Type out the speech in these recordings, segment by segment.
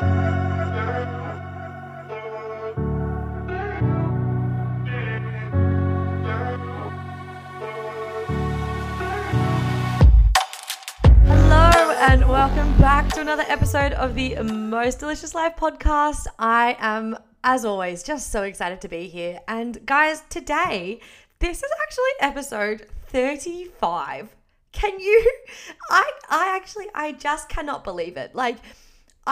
Hello and welcome back to another episode of the Most Delicious Life podcast. I am, as always, just so excited to be here. And guys, today, this is actually episode 35. Can you? I, I actually, I just cannot believe it. Like,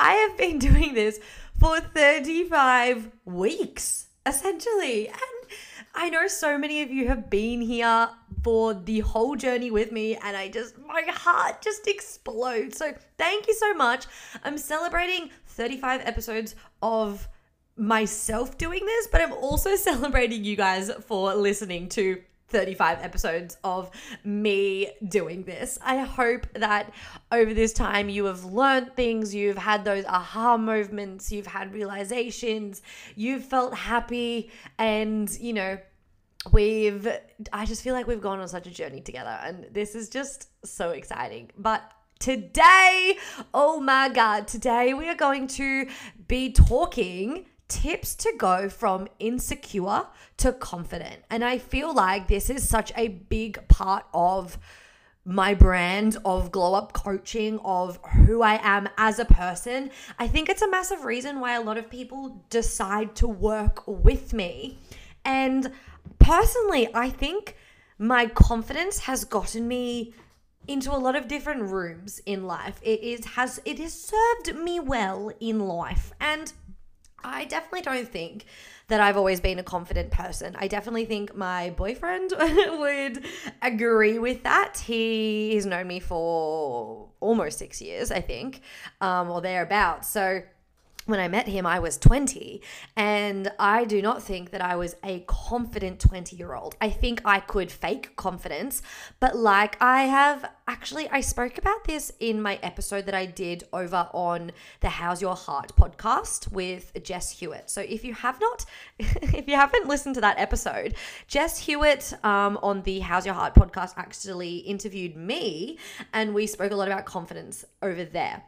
I have been doing this for 35 weeks, essentially. And I know so many of you have been here for the whole journey with me, and I just, my heart just explodes. So, thank you so much. I'm celebrating 35 episodes of myself doing this, but I'm also celebrating you guys for listening to 35 episodes of me doing this. I hope that over this time you have learned things, you've had those aha moments, you've had realizations, you've felt happy, and you know, we've, I just feel like we've gone on such a journey together, and this is just so exciting. But today, oh my God, today we are going to be talking tips to go from insecure to confident. And I feel like this is such a big part of my brand of glow up coaching, of who I am as a person. I think it's a massive reason why a lot of people decide to work with me. And personally, I think my confidence has gotten me into a lot of different rooms in life. It is has it has served me well in life. And I definitely don't think that I've always been a confident person. I definitely think my boyfriend would agree with that. He has known me for almost six years, I think, um, or thereabouts. So when I met him, I was 20, and I do not think that I was a confident 20 year old. I think I could fake confidence, but like I have actually, I spoke about this in my episode that I did over on the How's Your Heart podcast with Jess Hewitt. So if you have not, if you haven't listened to that episode, Jess Hewitt um, on the How's Your Heart podcast actually interviewed me, and we spoke a lot about confidence over there.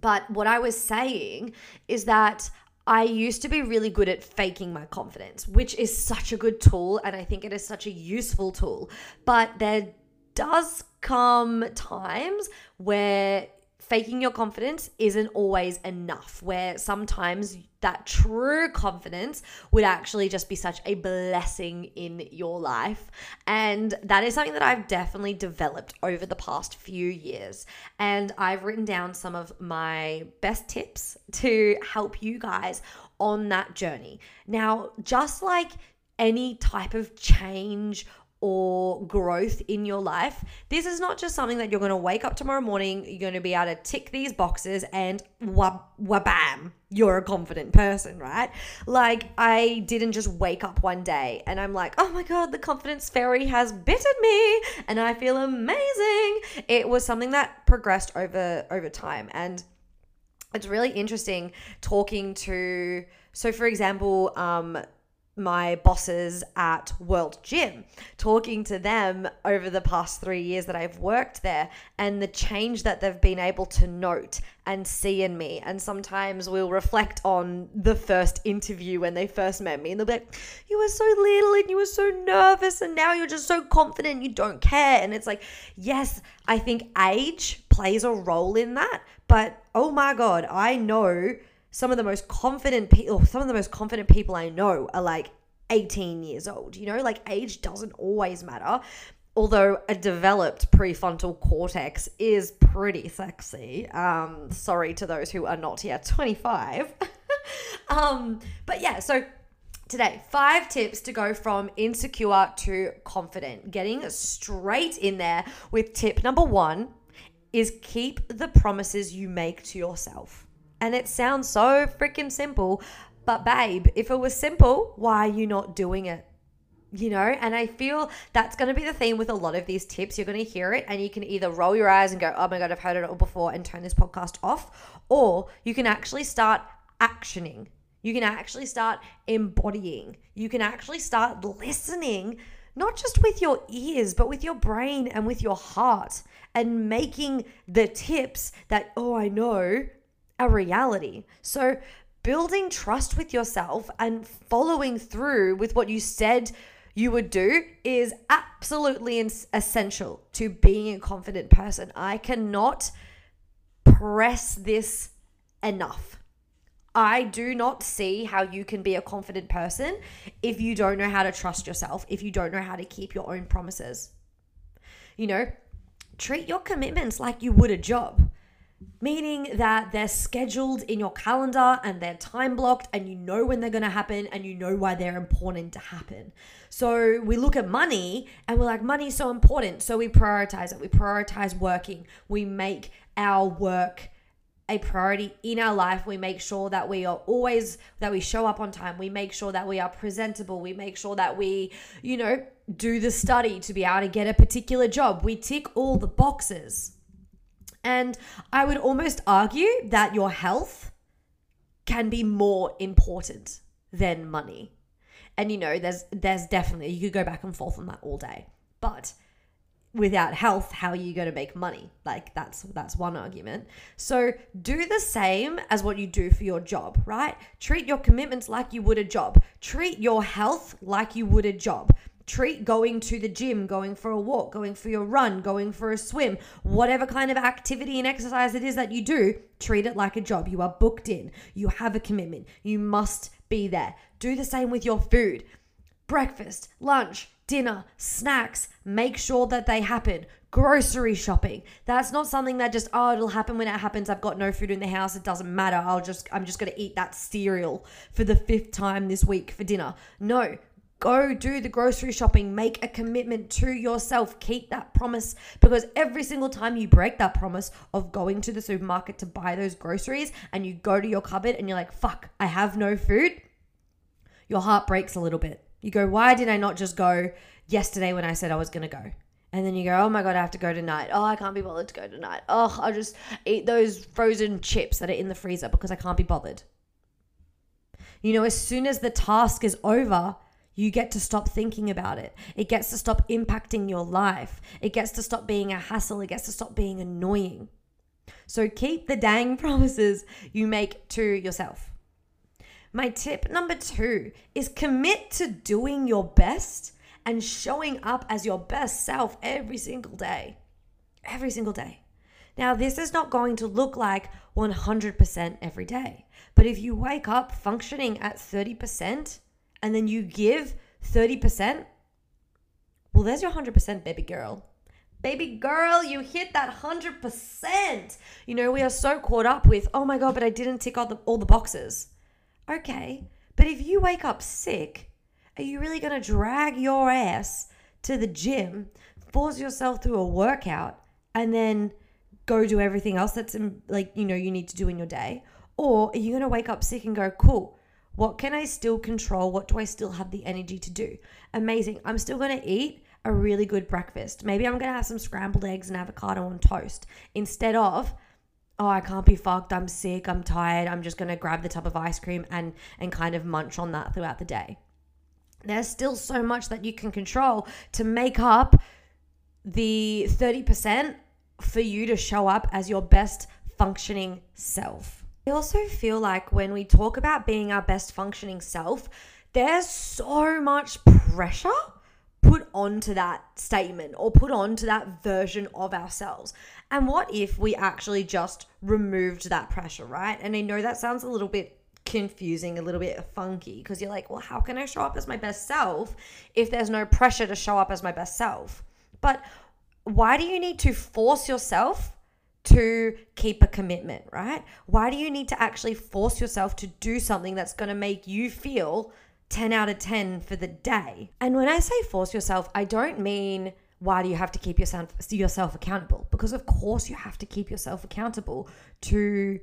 But what I was saying is that I used to be really good at faking my confidence, which is such a good tool. And I think it is such a useful tool. But there does come times where faking your confidence isn't always enough, where sometimes that true confidence would actually just be such a blessing in your life. And that is something that I've definitely developed over the past few years. And I've written down some of my best tips to help you guys on that journey. Now, just like any type of change or growth in your life. This is not just something that you're going to wake up tomorrow morning, you're going to be able to tick these boxes and wab, wabam, you're a confident person, right? Like, I didn't just wake up one day and I'm like, oh my God, the confidence fairy has bitten me and I feel amazing. It was something that progressed over over time. And it's really interesting talking to so for example, um, my bosses at World Gym, talking to them over the past three years that I've worked there and the change that they've been able to note and see in me. And sometimes we'll reflect on the first interview when they first met me and they'll be like, You were so little and you were so nervous and now you're just so confident, you don't care. And it's like, Yes, I think age plays a role in that. But oh my God, I know some of the most confident people, some of the most confident people I know are like 18 years old. You know, like age doesn't always matter. Although a developed prefrontal cortex is pretty sexy. Um, sorry to those who are not yet 25. um, but yeah, so today, five tips to go from insecure to confident. Getting straight in there with tip number one is keep the promises you make to yourself. And it sounds so freaking simple. But, babe, if it was simple, why are you not doing it? You know, and I feel that's going to be the theme with a lot of these tips. You're going to hear it, and you can either roll your eyes and go, Oh my God, I've heard it all before, and turn this podcast off, or you can actually start actioning. You can actually start embodying. You can actually start listening, not just with your ears, but with your brain and with your heart, and making the tips that, oh, I know, a reality. So, building trust with yourself and following through with what you said you would do is absolutely essential to being a confident person. I cannot press this enough. I do not see how you can be a confident person if you don't know how to trust yourself, if you don't know how to keep your own promises. You know, treat your commitments like you would a job meaning that they're scheduled in your calendar and they're time blocked and you know when they're going to happen and you know why they're important to happen. So we look at money and we're like, money's so important. So we prioritize it. We prioritize working. We make our work a priority in our life. We make sure that we are always, that we show up on time. We make sure that we are presentable. We make sure that we, you know, do the study to be able to get a particular job. We tick all the boxes. And I would almost argue that your health can be more important than money. And you know, there's there's definitely you could go back and forth on that all day. But without health, how are you going to make money? Like that's that's one argument. So do the same as what you do for your job, right? Treat your commitments like you would a job. Treat your health like you would a job treat going to the gym, going for a walk, going for your run, going for a swim, whatever kind of activity and exercise it is that you do, treat it like a job. You are booked in, you have a commitment, you must be there. Do the same with your food. Breakfast, lunch, dinner, snacks, make sure that they happen. Grocery shopping. That's not something that just, oh, it'll happen when it happens. I've got no food in the house. It doesn't matter. I'll just, I'm just going to eat that cereal for the fifth time this week for dinner. No, Go do the grocery shopping. Make a commitment to yourself. Keep that promise because every single time you break that promise of going to the supermarket to buy those groceries and you go to your cupboard and you're like, fuck, I have no food, your heart breaks a little bit. You go, why did I not just go yesterday when I said I was going to go? And then you go, oh my God, I have to go tonight. Oh, I can't be bothered to go tonight. Oh, I'll just eat those frozen chips that are in the freezer because I can't be bothered. You know, as soon as the task is over, you get to stop thinking about it. It gets to stop impacting your life. It gets to stop being a hassle. It gets to stop being annoying. So keep the dang promises you make to yourself. My tip number two is commit to doing your best and showing up as your best self every single day. Every single day. Now, this is not going to look like 100% every day, but if you wake up functioning at 30%, and then you give 30%, well, there's your 100%, baby girl. Baby girl, you hit that 100%. You know, we are so caught up with, oh my God, but I didn't tick all the, all the boxes. Okay, but if you wake up sick, are you really going to drag your ass to the gym, force yourself through a workout, and then go do everything else that's in, like, you know, you need to do in your day? Or are you going to wake up sick and go, cool, what can I still control? What do I still have the energy to do? Amazing. I'm still going to eat a really good breakfast. Maybe I'm going to have some scrambled eggs and avocado on toast instead of oh i can't be fucked i'm sick i'm tired i'm just going to grab the tub of ice cream and and kind of munch on that throughout the day there's still so much that you can control to make up the 30% for you to show up as your best functioning self I also feel like when we talk about being our best functioning self, there's so much pressure put onto that statement or put onto that version of ourselves. And what if we actually just removed that pressure, right? And I know that sounds a little bit confusing, a little bit funky because you're like, well, how can I show up as my best self if there's no pressure to show up as my best self? But why do you need to force yourself to keep a commitment, right? Why do you need to actually force yourself to do something that's going to make you feel 10 out of 10 for the day? And when I say force yourself, I don't mean why do you have to keep yourself yourself accountable? Because of course you have to keep yourself accountable to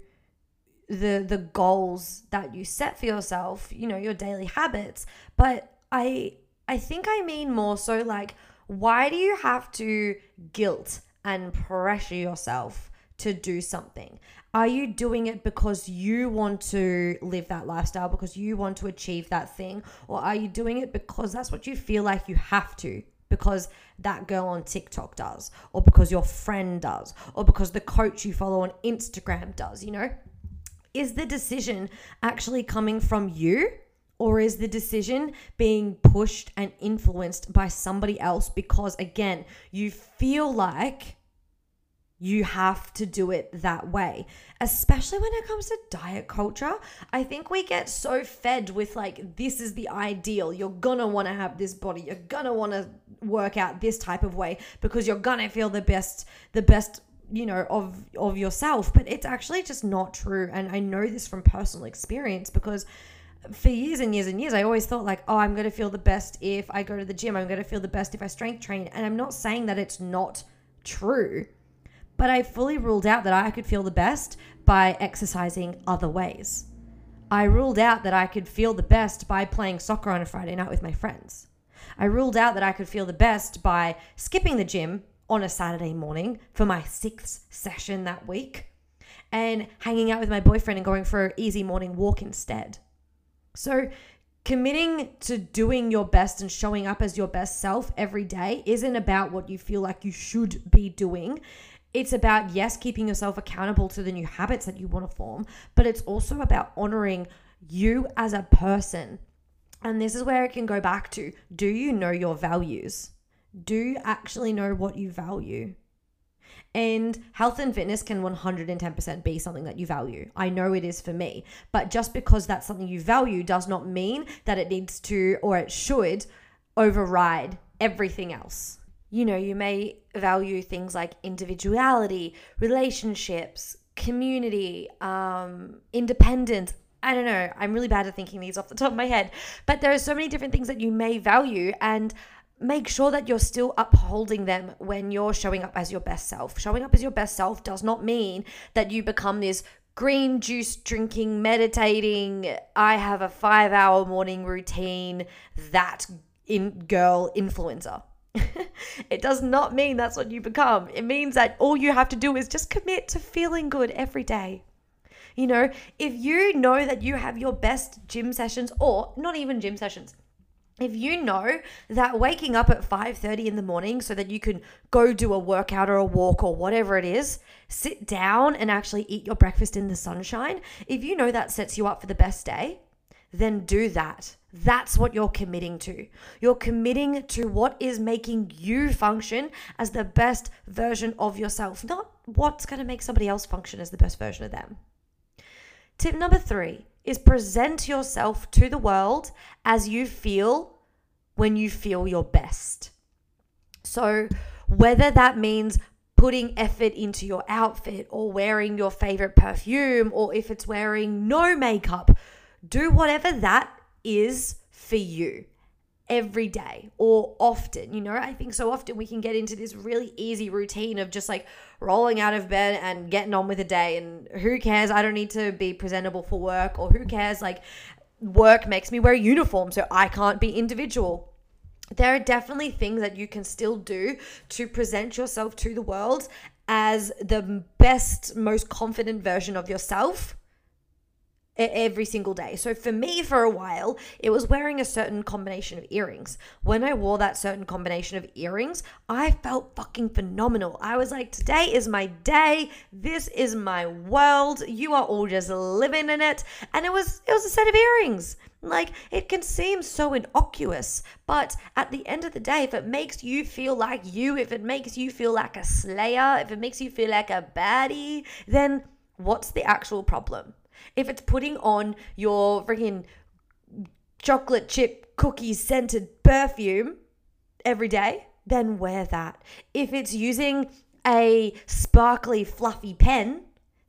the the goals that you set for yourself, you know, your daily habits. But I I think I mean more so like why do you have to guilt and pressure yourself to do something? Are you doing it because you want to live that lifestyle, because you want to achieve that thing? Or are you doing it because that's what you feel like you have to? Because that girl on TikTok does, or because your friend does, or because the coach you follow on Instagram does, you know? Is the decision actually coming from you? Or is the decision being pushed and influenced by somebody else because, again, you feel like you have to do it that way, especially when it comes to diet culture. I think we get so fed with like, this is the ideal. You're gonna wanna have this body. You're gonna wanna work out this type of way because you're gonna feel the best, the best you know of of yourself but it's actually just not true and i know this from personal experience because for years and years and years i always thought like oh i'm to feel the best if i go to the gym i'm to feel the best if i strength train and i'm not saying that it's not true but i fully ruled out that i could feel the best by exercising other ways i ruled out that i could feel the best by playing soccer on a friday night with my friends i ruled out that i could feel the best by skipping the gym on a Saturday morning for my sixth session that week and hanging out with my boyfriend and going for an easy morning walk instead. So, committing to doing your best and showing up as your best self every day isn't about what you feel like you should be doing. It's about, yes, keeping yourself accountable to the new habits that you want to form, but it's also about honoring you as a person. And this is where it can go back to do you know your values? do you actually know what you value? And health and fitness can 110% be something that you value. I know it is for me. But just because that's something you value does not mean that it needs to or it should override everything else. You know, you may value things like individuality, relationships, community, um, independence. I don't know. I'm really bad at thinking these off the top of my head. But there are so many different things that you may value. And make sure that you're still upholding them when you're showing up as your best self. Showing up as your best self does not mean that you become this green juice drinking, meditating, I have a five hour morning routine, that in girl influencer. it does not mean that's what you become. It means that all you have to do is just commit to feeling good every day. You know, if you know that you have your best gym sessions or not even gym sessions, if you know that waking up at 5:30 in the morning so that you can go do a workout or a walk or whatever it is, sit down and actually eat your breakfast in the sunshine, if you know that sets you up for the best day, then do that. That's what you're committing to. You're committing to what is making you function as the best version of yourself, not what's going to make somebody else function as the best version of them. Tip number 3 is present yourself to the world as you feel when you feel your best. So, whether that means putting effort into your outfit or wearing your favorite perfume, or if it's wearing no makeup, do whatever that is for you every day or often. You know, I think so often we can get into this really easy routine of just like rolling out of bed and getting on with the day. And who cares? I don't need to be presentable for work, or who cares? Like, work makes me wear a uniform, so I can't be individual. There are definitely things that you can still do to present yourself to the world as the best, most confident version of yourself every single day. So for me, for a while, it was wearing a certain combination of earrings. When I wore that certain combination of earrings, I felt fucking phenomenal. I was like, today is my day. This is my world. You are all just living in it. And it was it was a set of earrings. Like it can seem so innocuous, but at the end of the day, if it makes you feel like you, if it makes you feel like a slayer, if it makes you feel like a baddie, then what's the actual problem? If it's putting on your freaking chocolate chip cookie scented perfume every day, then wear that. If it's using a sparkly fluffy pen,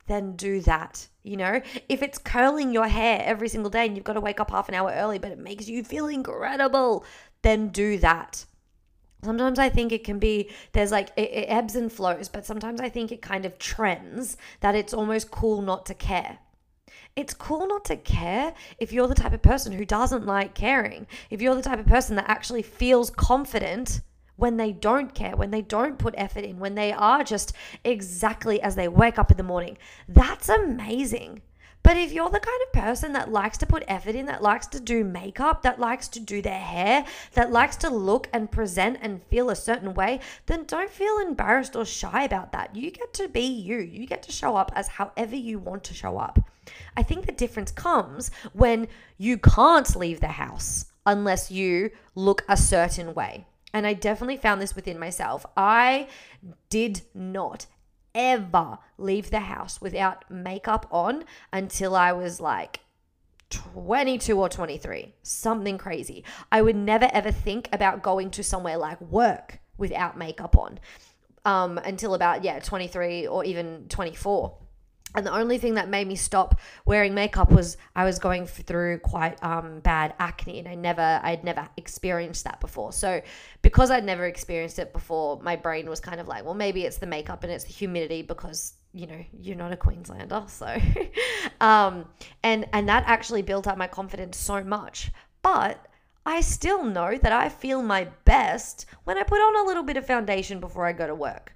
then do that. You know, if it's curling your hair every single day and you've got to wake up half an hour early, but it makes you feel incredible, then do that. Sometimes I think it can be, there's like, it, it ebbs and flows, but sometimes I think it kind of trends that it's almost cool not to care. It's cool not to care if you're the type of person who doesn't like caring. If you're the type of person that actually feels confident when they don't care, when they don't put effort in, when they are just exactly as they wake up in the morning. That's amazing. But if you're the kind of person that likes to put effort in, that likes to do makeup, that likes to do their hair, that likes to look and present and feel a certain way, then don't feel embarrassed or shy about that. You get to be you. You get to show up as however you want to show up. I think the difference comes when you can't leave the house unless you look a certain way. And I definitely found this within myself. I did not ever leave the house without makeup on until I was like 22 or 23. Something crazy. I would never ever think about going to somewhere like work without makeup on um, until about, yeah, 23 or even 24 and the only thing that made me stop wearing makeup was I was going through quite um, bad acne, and I never, I'd never experienced that before. So, because I'd never experienced it before, my brain was kind of like, well, maybe it's the makeup and it's the humidity because you know you're not a Queenslander, so, um, and and that actually built up my confidence so much. But I still know that I feel my best when I put on a little bit of foundation before I go to work,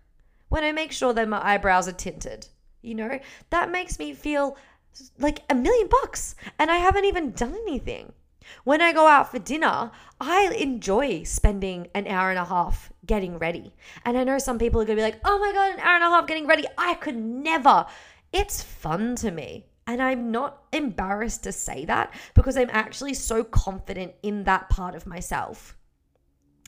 when I make sure that my eyebrows are tinted you know, that makes me feel like a million bucks and I haven't even done anything. When I go out for dinner, I enjoy spending an hour and a half getting ready. And I know some people are going to be like, oh my God, an hour and a half getting ready. I could never. It's fun to me. And I'm not embarrassed to say that because I'm actually so confident in that part of myself.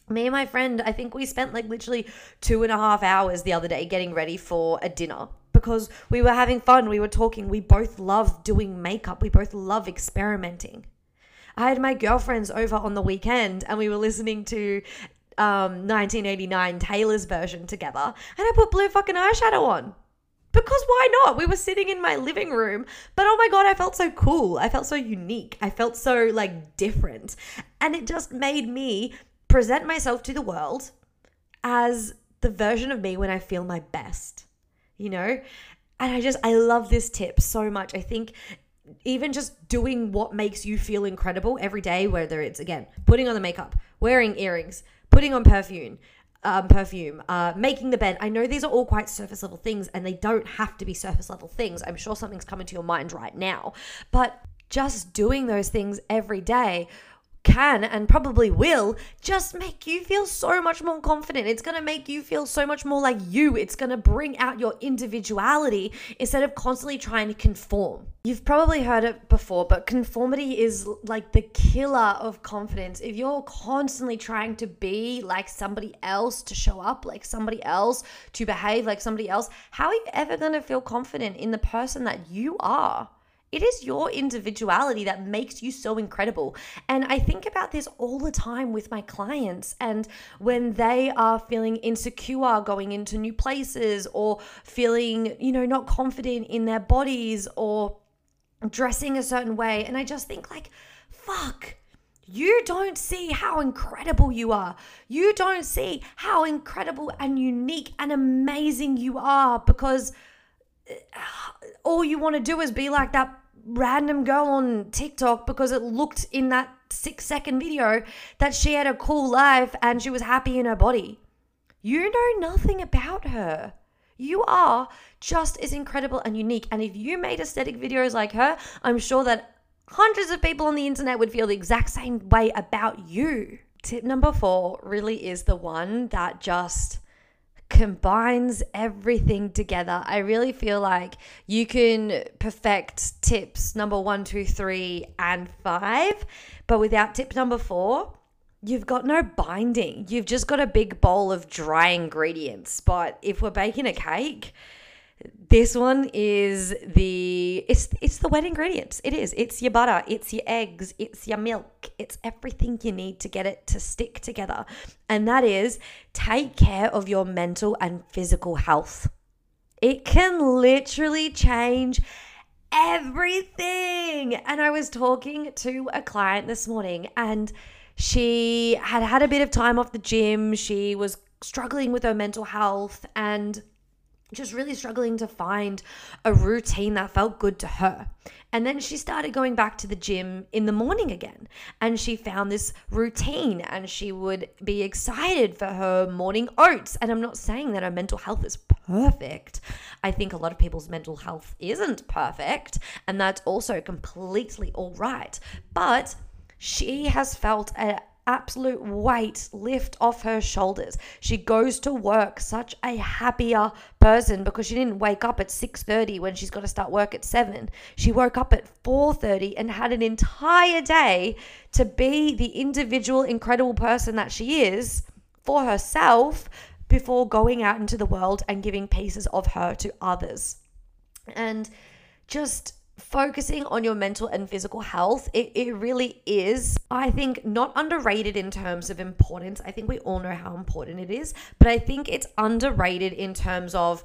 Me and my friend, I think we spent like literally two and a half hours the other day getting ready for a dinner because we were having fun, we were talking, we both love doing makeup, we both love experimenting. I had my girlfriends over on the weekend and we were listening to um, 1989 Taylor's version together, and I put blue fucking eyeshadow on. Because why not? We were sitting in my living room, but oh my god, I felt so cool. I felt so unique. I felt so like different. And it just made me present myself to the world as the version of me when I feel my best you know? And I just, I love this tip so much. I think even just doing what makes you feel incredible every day, whether it's again, putting on the makeup, wearing earrings, putting on perfume, um, perfume, uh, making the bed. I know these are all quite surface level things and they don't have to be surface level things. I'm sure something's coming to your mind right now. But just doing those things every day can and probably will just make you feel so much more confident. It's going to make you feel so much more like you. It's going to bring out your individuality instead of constantly trying to conform. You've probably heard it before, but conformity is like the killer of confidence. If you're constantly trying to be like somebody else, to show up like somebody else, to behave like somebody else, how are you ever going to feel confident in the person that you are? It is your individuality that makes you so incredible. And I think about this all the time with my clients. And when they are feeling insecure going into new places or feeling, you know, not confident in their bodies or dressing a certain way. And I just think, like, fuck. You don't see how incredible you are. You don't see how incredible and unique and amazing you are because uh, all you want to do is be like that random girl on TikTok because it looked in that six second video that she had a cool life and she was happy in her body. You know nothing about her. You are just as incredible and unique. And if you made aesthetic videos like her, I'm sure that hundreds of people on the internet would feel the exact same way about you. Tip number four really is the one that just combines everything together. I really feel like you can perfect tips number one, two, three, and five, but without tip number four, you've got no binding. You've just got a big bowl of dry ingredients. But if we're baking a cake, this one is the it's it's the wet ingredients. It is. It's your butter, it's your eggs, it's your milk, it's everything you need to get it to stick together. And that is take care of your mental and physical health. It can literally change everything. And I was talking to a client this morning and she had had a bit of time off the gym. She was struggling with her mental health and just really struggling to find a routine that felt good to her. And then she started going back to the gym in the morning again. And she found this routine and she would be excited for her morning oats. And I'm not saying that her mental health is perfect. I think a lot of people's mental health isn't perfect. And that's also completely all right. But she has felt a absolute weight lift off her shoulders. She goes to work such a happier person because she didn't wake up at 6:30 when she's got to start work at 7. She woke up at 4:30 and had an entire day to be the individual incredible person that she is for herself before going out into the world and giving pieces of her to others. And just focusing on your mental and physical health, it, it really is, I think, not underrated in terms of importance. I think we all know how important it is, but I think it's underrated in terms of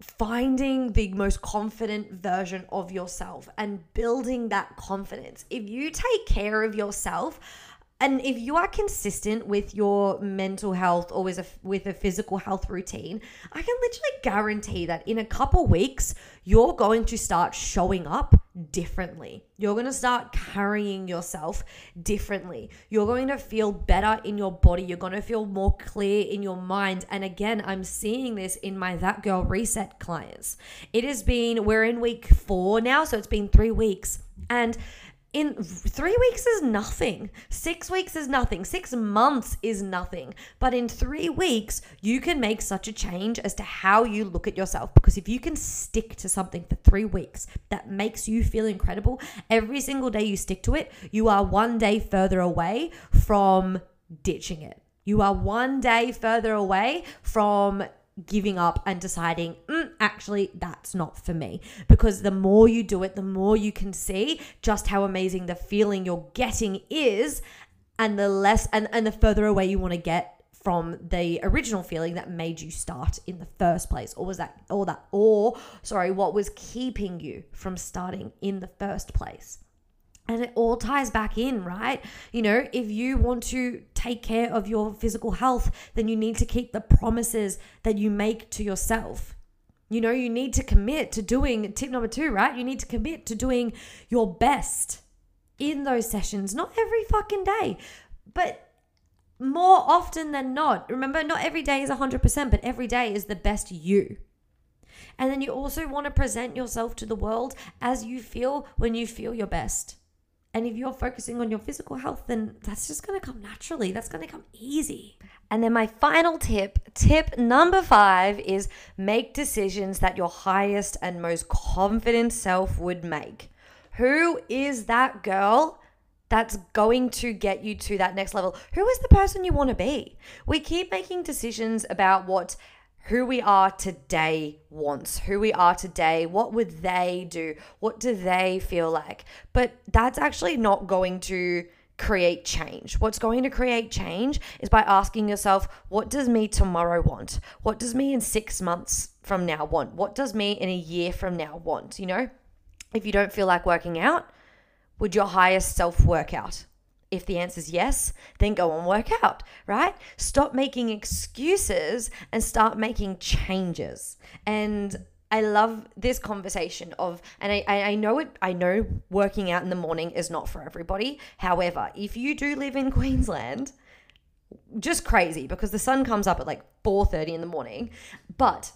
finding the most confident version of yourself and building that confidence. If you take care of yourself, and if you are consistent with your mental health or with a, with a physical health routine, I can literally guarantee that in a couple weeks, you're going to start showing up differently. You're going to start carrying yourself differently. You're going to feel better in your body. You're going to feel more clear in your mind. And again, I'm seeing this in my That Girl Reset clients. It has been, we're in week four now, so it's been three weeks. And in three weeks is nothing. Six weeks is nothing. Six months is nothing. But in three weeks, you can make such a change as to how you look at yourself. Because if you can stick to something for three weeks that makes you feel incredible, every single day you stick to it, you are one day further away from ditching it. You are one day further away from giving up and deciding, mm, actually, that's not for me. Because the more you do it, the more you can see just how amazing the feeling you're getting is, and the less and, and the further away you want to get from the original feeling that made you start in the first place or was that or that or sorry what was keeping you from starting in the first place and it all ties back in, right? You know, if you want to take care of your physical health, then you need to keep the promises that you make to yourself. You know, you need to commit to doing tip number two, right? You need to commit to doing your best in those sessions, not every fucking day, but more often than not. Remember, not every day is 100%, but every day is the best you. And then you also want to present yourself to the world as you feel when you feel your best. And if you're focusing on your physical health, then that's just going to come naturally. That's going to come easy. And then my final tip, tip number five, is make decisions that your highest and most confident self would make. Who is that girl that's going to get you to that next level? Who is the person you want to be? We keep making decisions about what who we are today wants, who we are today, what would they do, what do they feel like. But that's actually not going to create change. What's going to create change is by asking yourself, what does me tomorrow want? What does me in six months from now want? What does me in a year from now want? You know, if you don't feel like working out, would your highest self work out? If the answer is yes, then go and work out, right? Stop making excuses and start making changes. And I love this conversation of, and I, I know it, I know working out in the morning is not for everybody. However, if you do live in Queensland, just crazy because the sun comes up at like 4.30 in the morning. But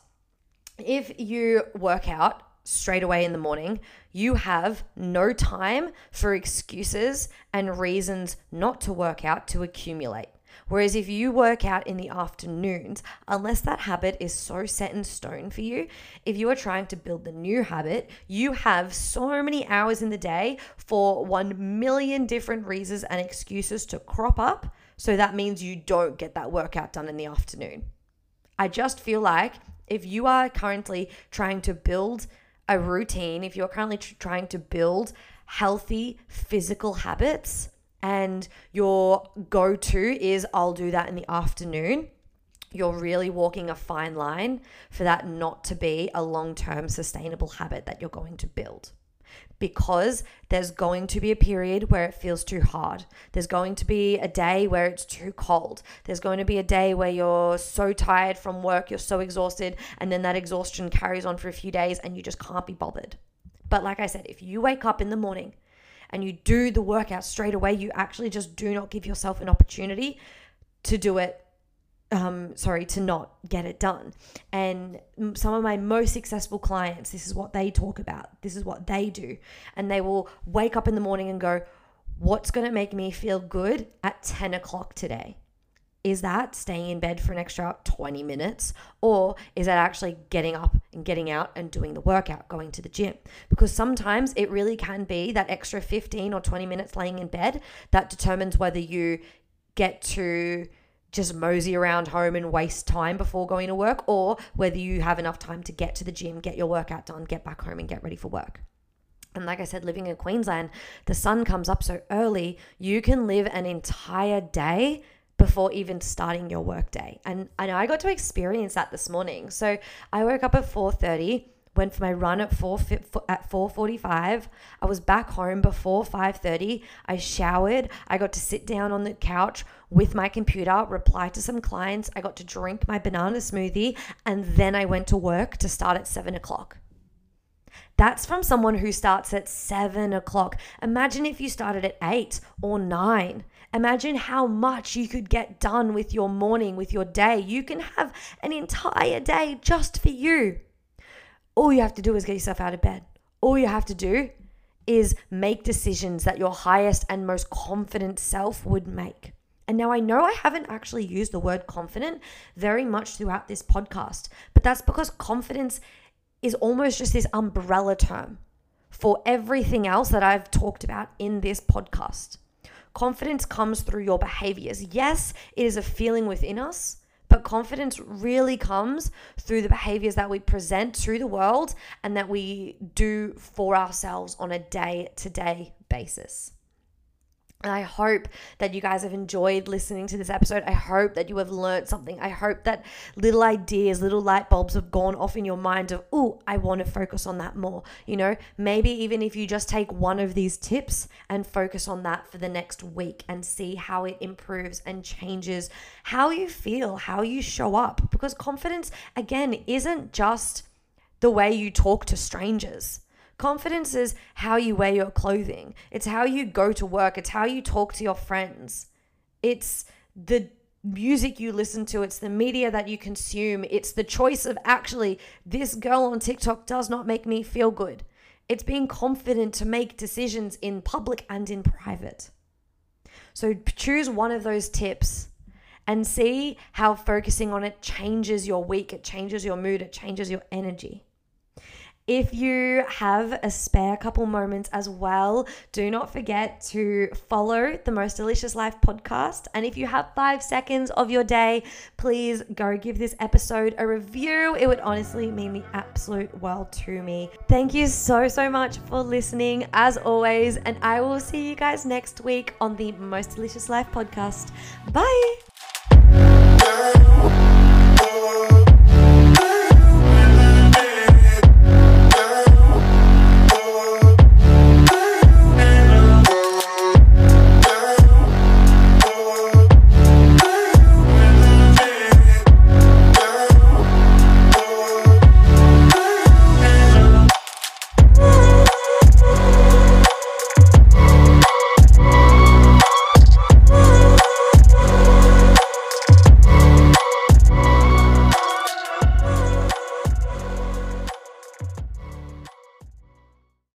if you work out straight away in the morning, you have no time for excuses and reasons not to work out to accumulate. Whereas if you work out in the afternoons, unless that habit is so set in stone for you, if you are trying to build the new habit, you have so many hours in the day for 1 million different reasons and excuses to crop up. So that means you don't get that workout done in the afternoon. I just feel like if you are currently trying to build a routine, if you're currently tr- trying to build healthy physical habits and your go to is, I'll do that in the afternoon, you're really walking a fine line for that not to be a long term sustainable habit that you're going to build. Because there's going to be a period where it feels too hard. There's going to be a day where it's too cold. There's going to be a day where you're so tired from work, you're so exhausted, and then that exhaustion carries on for a few days and you just can't be bothered. But like I said, if you wake up in the morning and you do the workout straight away, you actually just do not give yourself an opportunity to do it um, sorry, to not get it done. And some of my most successful clients, this is what they talk about. This is what they do. And they will wake up in the morning and go, What's going to make me feel good at 10 o'clock today? Is that staying in bed for an extra 20 minutes? Or is that actually getting up and getting out and doing the workout, going to the gym? Because sometimes it really can be that extra 15 or 20 minutes laying in bed that determines whether you get to just mosey around home and waste time before going to work, or whether you have enough time to get to the gym, get your workout done, get back home, and get ready for work. And like I said, living in Queensland, the sun comes up so early, you can live an entire day before even starting your work day. And I know I got to experience that this morning. So I woke up at 4:30 went for my run at 4 at 4:45. I was back home before 5:30. I showered. I got to sit down on the couch with my computer, reply to some clients. I got to drink my banana smoothie, and then I went to work to start at seven o'clock. That's from someone who starts at seven o'clock. Imagine if you started at eight or nine. Imagine how much you could get done with your morning, with your day. You can have an entire day just for you. All you have to do is get yourself out of bed. All you have to do is make decisions that your highest and most confident self would make. And now I know I haven't actually used the word confident very much throughout this podcast, but that's because confidence is almost just this umbrella term for everything else that I've talked about in this podcast. Confidence comes through your behaviors. Yes, it is a feeling within us, but confidence really comes through the behaviors that we present to the world and that we do for ourselves on a day to day basis. And I hope that you guys have enjoyed listening to this episode. I hope that you have learned something. I hope that little ideas, little light bulbs have gone off in your mind of, oh, I want to focus on that more. You know, maybe even if you just take one of these tips and focus on that for the next week and see how it improves and changes how you feel, how you show up. Because confidence, again, isn't just the way you talk to strangers. Confidence is how you wear your clothing, it's how you go to work, it's how you talk to your friends, it's the music you listen to, it's the media that you consume, it's the choice of actually, this girl on TikTok does not make me feel good. It's being confident to make decisions in public and in private. So choose one of those tips and see how focusing on it changes your week, it changes your mood, it changes your energy. If you have a spare couple moments as well, do not forget to follow the Most Delicious Life podcast. And if you have five seconds of your day, please go give this episode a review. It would honestly mean the absolute world to me. Thank you so, so much for listening, as always. And I will see you guys next week on the Most Delicious Life podcast. Bye.